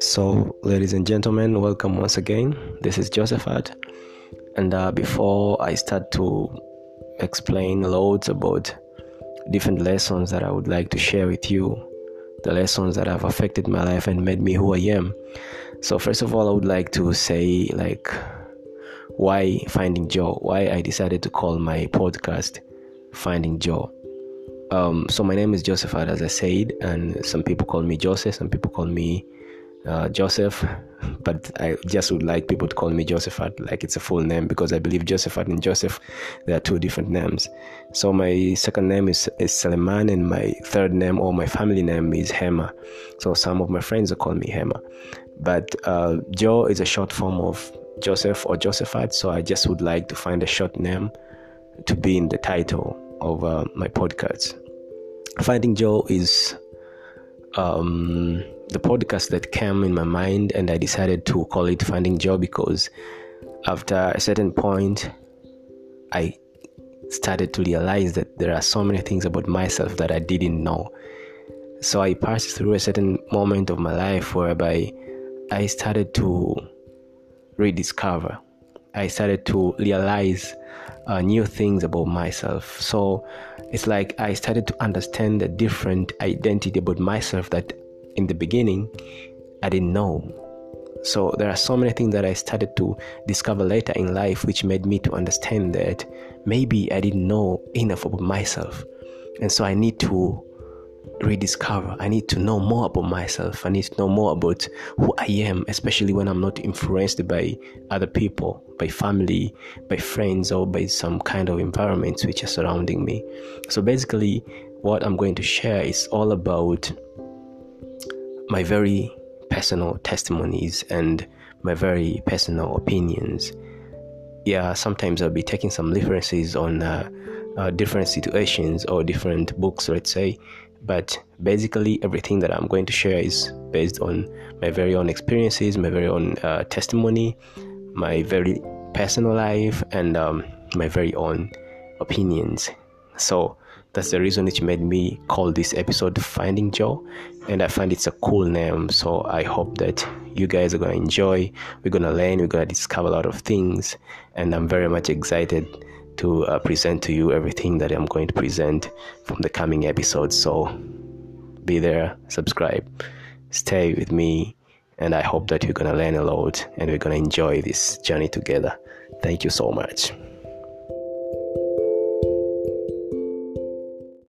So, ladies and gentlemen, welcome once again. This is Josephat, and uh, before I start to explain loads about different lessons that I would like to share with you, the lessons that have affected my life and made me who I am. So, first of all, I would like to say, like, why Finding Joe, why I decided to call my podcast Finding Joe. Um, so, my name is Josephat, as I said, and some people call me Joseph, some people call me uh, Joseph, but I just would like people to call me Josephat, like it's a full name, because I believe Josephat and Joseph, they are two different names. So my second name is, is Seleman, and my third name or my family name is Hema. So some of my friends call me Hema. But uh, Joe is a short form of Joseph or Josephat, so I just would like to find a short name to be in the title of uh, my podcast. Finding Joe is um, the podcast that came in my mind, and I decided to call it Finding Joe because after a certain point, I started to realize that there are so many things about myself that I didn't know. So I passed through a certain moment of my life whereby I started to rediscover. I started to realize uh, new things about myself. So it's like I started to understand a different identity about myself that in the beginning I didn't know. So there are so many things that I started to discover later in life which made me to understand that maybe I didn't know enough about myself. And so I need to rediscover. I need to know more about myself. I need to know more about who I am, especially when I'm not influenced by other people, by family, by friends, or by some kind of environments which are surrounding me. So basically, what I'm going to share is all about my very personal testimonies and my very personal opinions. Yeah, sometimes I'll be taking some references on uh, uh, different situations or different books, let's say, but basically everything that i'm going to share is based on my very own experiences my very own uh, testimony my very personal life and um, my very own opinions. So that's the reason which made me call this episode finding Joe and i find it's a cool name. So i hope that you guys are going to enjoy. We're going to learn we're going to discover a lot of things and i'm very much excited to uh, present to you everything that I'm going to present from the coming episodes. So be there, subscribe, stay with me, and I hope that you're going to learn a lot and we're going to enjoy this journey together. Thank you so much.